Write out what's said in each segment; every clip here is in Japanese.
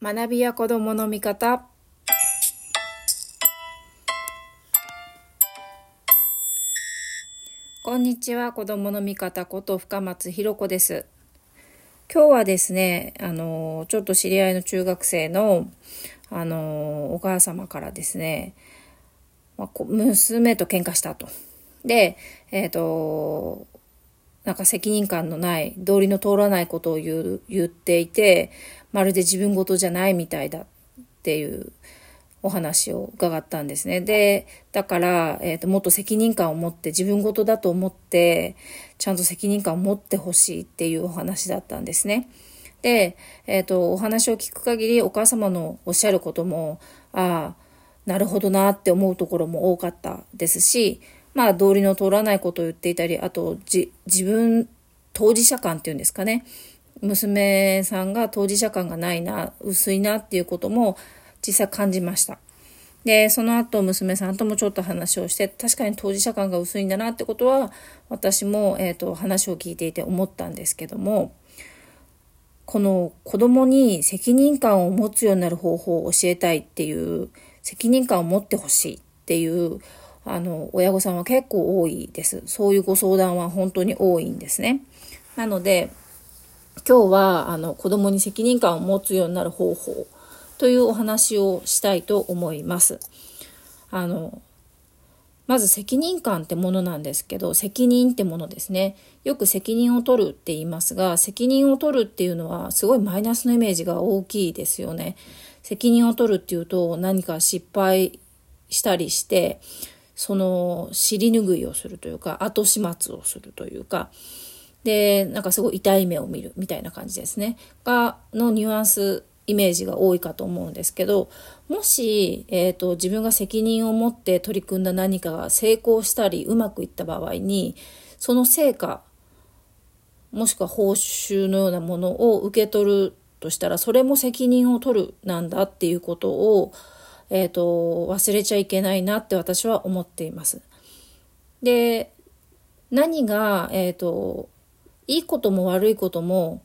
学びや子供の見方。こんにちは。子供の見方こと深松ひろ子です。今日はですねあのちょっと知り合いの中学生のあのお母様からですね、まあ、娘と喧嘩したと。でえっ、ー、となんか責任感のない、道理の通らないことを言う言っていて、まるで自分事じゃないみたいだっていうお話を伺ったんですね。で、だから、えっ、ー、と、もっと責任感を持って、自分事だと思って、ちゃんと責任感を持ってほしいっていうお話だったんですね。で、えっ、ー、と、お話を聞く限り、お母様のおっしゃることも、ああ、なるほどなって思うところも多かったですし、まあ、道理の通らないことを言っていたり、あと、じ、自分、当事者感っていうんですかね。娘さんが当事者感がないな、薄いなっていうことも実際感じました。で、その後娘さんともちょっと話をして、確かに当事者感が薄いんだなってことは、私も、えっ、ー、と、話を聞いていて思ったんですけども、この子供に責任感を持つようになる方法を教えたいっていう、責任感を持ってほしいっていうあの、親御さんは結構多いです。そういうご相談は本当に多いんですね。なので、今日は、あの、子供に責任感を持つようになる方法というお話をしたいと思います。あの、まず責任感ってものなんですけど、責任ってものですね。よく責任を取るって言いますが、責任を取るっていうのはすごいマイナスのイメージが大きいですよね。責任を取るっていうと何か失敗したりして、その尻拭いをするというか、後始末をするというか、で、なんかすごい痛い目を見るみたいな感じですね。が、のニュアンス、イメージが多いかと思うんですけど、もし、えっ、ー、と、自分が責任を持って取り組んだ何かが成功したり、うまくいった場合に、その成果、もしくは報酬のようなものを受け取るとしたら、それも責任を取るなんだっていうことを、えっ、ー、と、忘れちゃいけないなって私は思っています。で、何が、えっ、ー、と、いいことも悪いことも、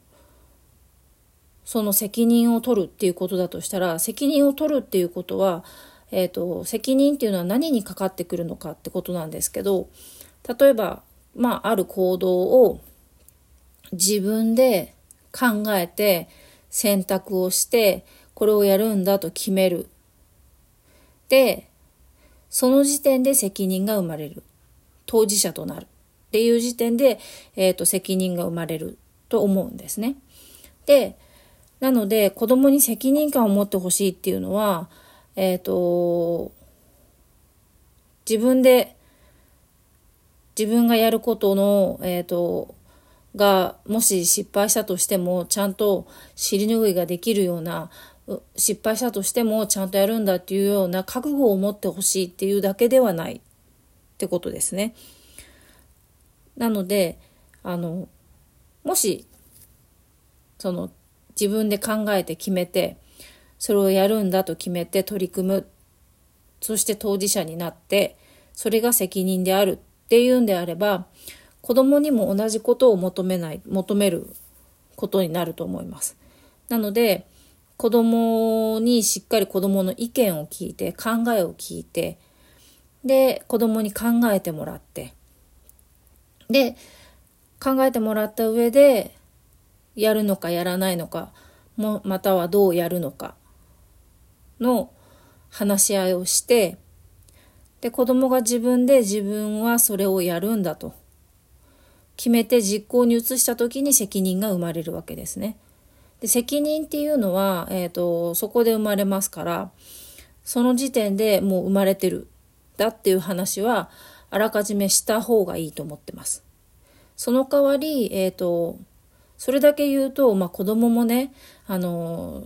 その責任を取るっていうことだとしたら、責任を取るっていうことは、えっ、ー、と、責任っていうのは何にかかってくるのかってことなんですけど、例えば、まあ、ある行動を自分で考えて選択をして、これをやるんだと決める。で、その時点で責任が生まれる。当事者となる。っていう時点で、えっ、ー、と、責任が生まれると思うんですね。で、なので、子供に責任感を持ってほしいっていうのは、えっ、ー、と、自分で、自分がやることの、えっ、ー、と、が、もし失敗したとしても、ちゃんと尻拭いができるような、失敗したとしてもちゃんとやるんだっていうような覚悟を持ってほしいっていうだけではないってことですね。なので、あの、もし、その、自分で考えて決めて、それをやるんだと決めて取り組む。そして当事者になって、それが責任であるっていうんであれば、子供にも同じことを求めない、求めることになると思います。なので、子供にしっかり子供の意見を聞いて、考えを聞いて、で、子供に考えてもらって、で、考えてもらった上で、やるのかやらないのか、もまたはどうやるのかの話し合いをして、で、子供が自分で自分はそれをやるんだと決めて実行に移した時に責任が生まれるわけですね。で責任っていうのは、えっ、ー、と、そこで生まれますから、その時点でもう生まれてる。だっていう話は、あらかじめした方がいいと思ってます。その代わり、えっ、ー、と、それだけ言うと、まあ子供もね、あの、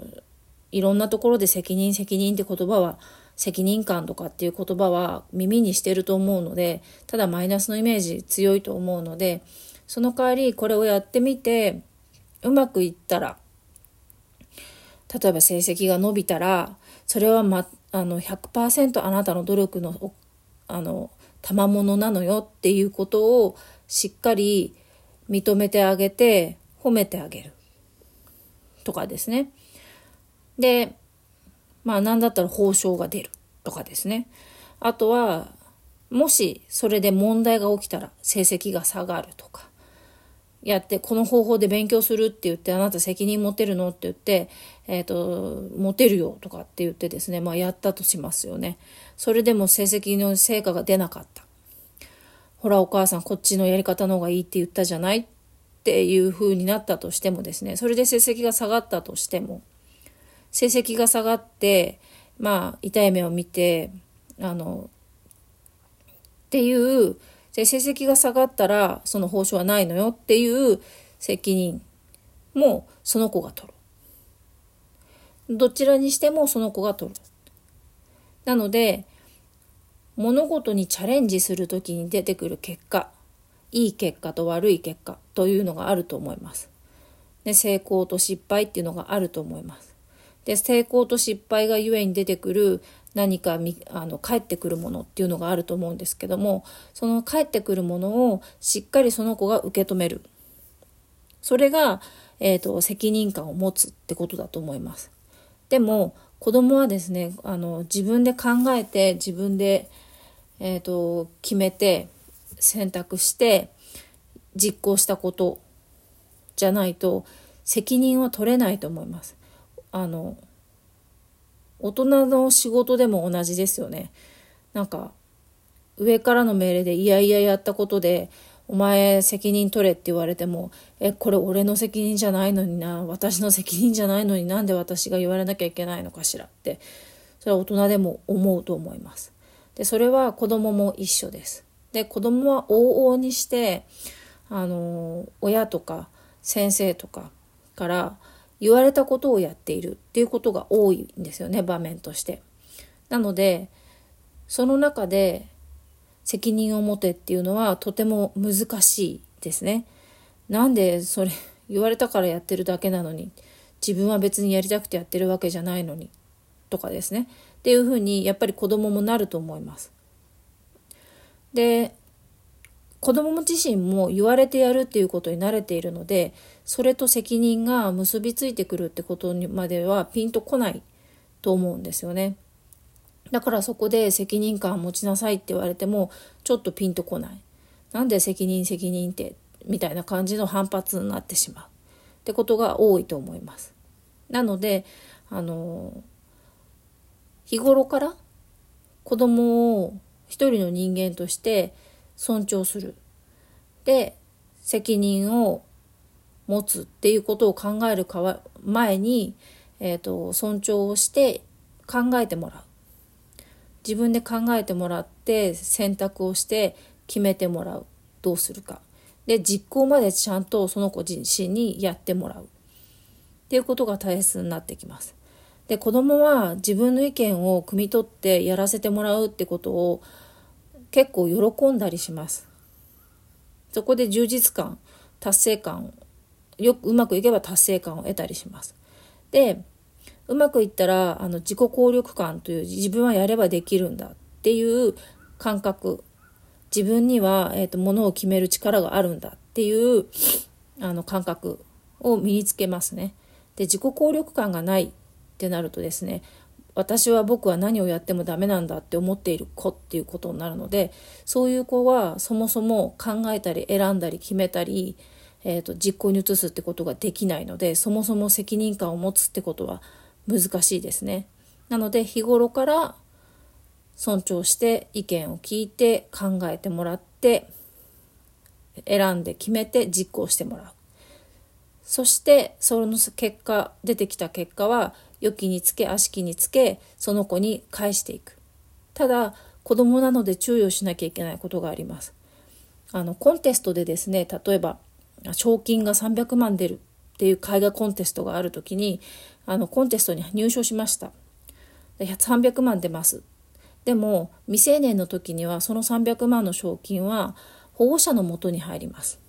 いろんなところで責任責任って言葉は、責任感とかっていう言葉は耳にしてると思うので、ただマイナスのイメージ強いと思うので、その代わりこれをやってみて、うまくいったら、例えば成績が伸びたら、それはま、あの、100%あなたの努力の、あの、賜物なのよっていうことをしっかり認めてあげて、褒めてあげる。とかですね。で、まあ何だったら報奨が出るとかですね。あとは、もしそれで問題が起きたら成績が下がるとか、やって、この方法で勉強するって言って、あなた責任持てるの？って言って、えっ、ー、と、持てるよとかって言ってですね、まあやったとしますよね。それでも成績の成果が出なかった。ほらお母さんこっちのやり方の方がいいって言ったじゃないっていう風になったとしてもですね、それで成績が下がったとしても、成績が下がって、まあ痛い目を見て、あの、っていうで、成績が下がったら、その報酬はないのよっていう責任もその子が取る。どちらにしてもその子が取る。なので、物事にチャレンジするときに出てくる結果、いい結果と悪い結果というのがあると思います。で成功と失敗っていうのがあると思います。で成功と失敗がゆえに出てくる何かみあの返ってくるものっていうのがあると思うんですけどもその返ってくるものをしっかりその子が受け止めるそれが、えーと、責任感を持つってことだと思います。でも子供はですねあの自分で考えて自分で、えーと決めて選択して実行したことじゃないと責任は取れないと思います。あの大人の仕事でも同じですよね。なんか、上からの命令でいやいややったことで、お前責任取れって言われても、え、これ俺の責任じゃないのにな、私の責任じゃないのになんで私が言われなきゃいけないのかしらって、それは大人でも思うと思います。で、それは子供も一緒です。で、子供は往々にして、あの、親とか先生とかから、言われたことをやっているっていうことが多いんですよね場面として。なのでその中で責任を持てっていうのはとても難しいですね。なんでそれ言われたからやってるだけなのに自分は別にやりたくてやってるわけじゃないのにとかですねっていうふうにやっぱり子供もなると思います。で子供自身も言われてやるっていうことに慣れているのでそれと責任が結びついてくるってことにまではピンとこないと思うんですよね。だからそこで責任感持ちなさいって言われてもちょっとピンとこない。なんで責任責任ってみたいな感じの反発になってしまうってことが多いと思います。なのであの日頃から子供を一人の人間として尊重する。で、責任を持つっていうことを考えるか前に、えっ、ー、と、尊重をして考えてもらう。自分で考えてもらって選択をして決めてもらう。どうするか。で、実行までちゃんとその子自身にやってもらう。っていうことが大切になってきます。で、子供は自分の意見を汲み取ってやらせてもらうってことを結構喜んだりします。そこで充実感、達成感、よくうまくいけば達成感を得たりします。で、うまくいったら、あの、自己効力感という自分はやればできるんだっていう感覚、自分には、えっ、ー、と、ものを決める力があるんだっていう、あの、感覚を身につけますね。で、自己効力感がないってなるとですね、私は僕は何をやってもダメなんだって思っている子っていうことになるのでそういう子はそもそも考えたり選んだり決めたり、えーと、実行に移すってことができないのでそもそも責任感を持つってことは難しいですね。なので日頃から尊重して意見を聞いて考えてもらって選んで決めて実行してもらう。そしてその結果出てきた結果は良きにつけ悪しきにつけその子に返していく。ただ子供なので注意をしなきゃいけないことがあります。あのコンテストでですね例えば賞金が300万出るっていう絵画コンテストがある時にあのコンテストに入賞しました。300万出ます。でも未成年の時にはその300万の賞金は保護者のもとに入ります。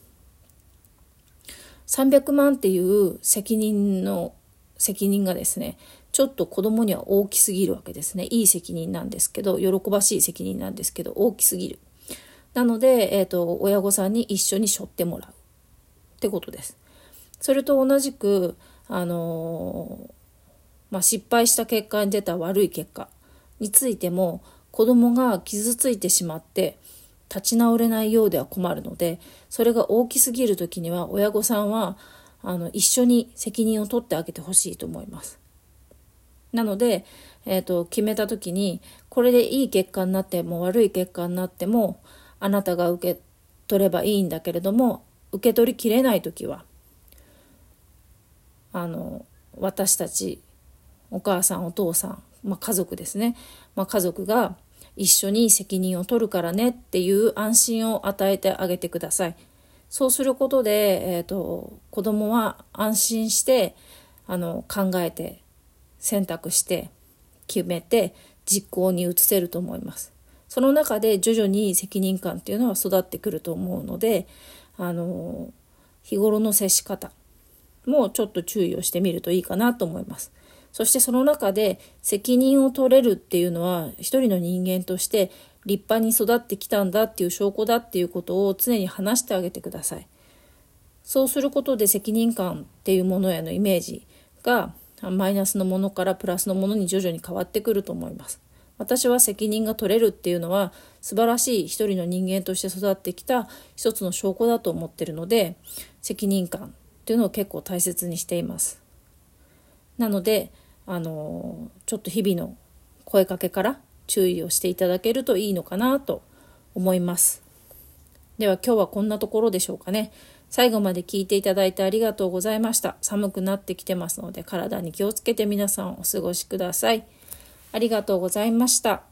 300万っていう責任の責任がですね、ちょっと子供には大きすぎるわけですね。いい責任なんですけど、喜ばしい責任なんですけど、大きすぎる。なので、えっ、ー、と、親御さんに一緒に背負ってもらう。ってことです。それと同じく、あのまあ、失敗した結果に出た悪い結果についても子供が傷ついてしまって立ち直れないようでは困るのでそれが大きすぎる時には親御さんはあの一緒に責任を取ってあげてほしいと思います。なので、えーと、決めた時にこれでいい結果になっても悪い結果になってもあなたが受け取ればいいんだけれども受け取りきれない時はあの私たちお母さんお父さん、まあ、家族ですね、まあ、家族が一緒に責任を取るからねっていう安心を与えてあげてください。そうすることで、えーと、子供は安心してあの考えて選択して決めて実行に移せると思います。その中で徐々に責任感っていうのは育ってくると思うのであの日頃の接し方もちょっと注意をしてみるといいかなと思います。そしてその中で責任を取れるっていうのは一人の人間として立派に育ってきたんだっていう証拠だっていうことを常に話してあげてください。そうすることで責任感っていうものへのイメージがマイナスのものからプラスのものに徐々に変わってくると思います。私は責任が取れるっていうのは素晴らしい一人の人間として育ってきた一つの証拠だと思ってるので責任感っていうのを結構大切にしています。なので、あの、ちょっと日々の声かけから注意をしていただけるといいのかなと思います。では今日はこんなところでしょうかね。最後まで聞いていただいてありがとうございました。寒くなってきてますので体に気をつけて皆さんお過ごしください。ありがとうございました。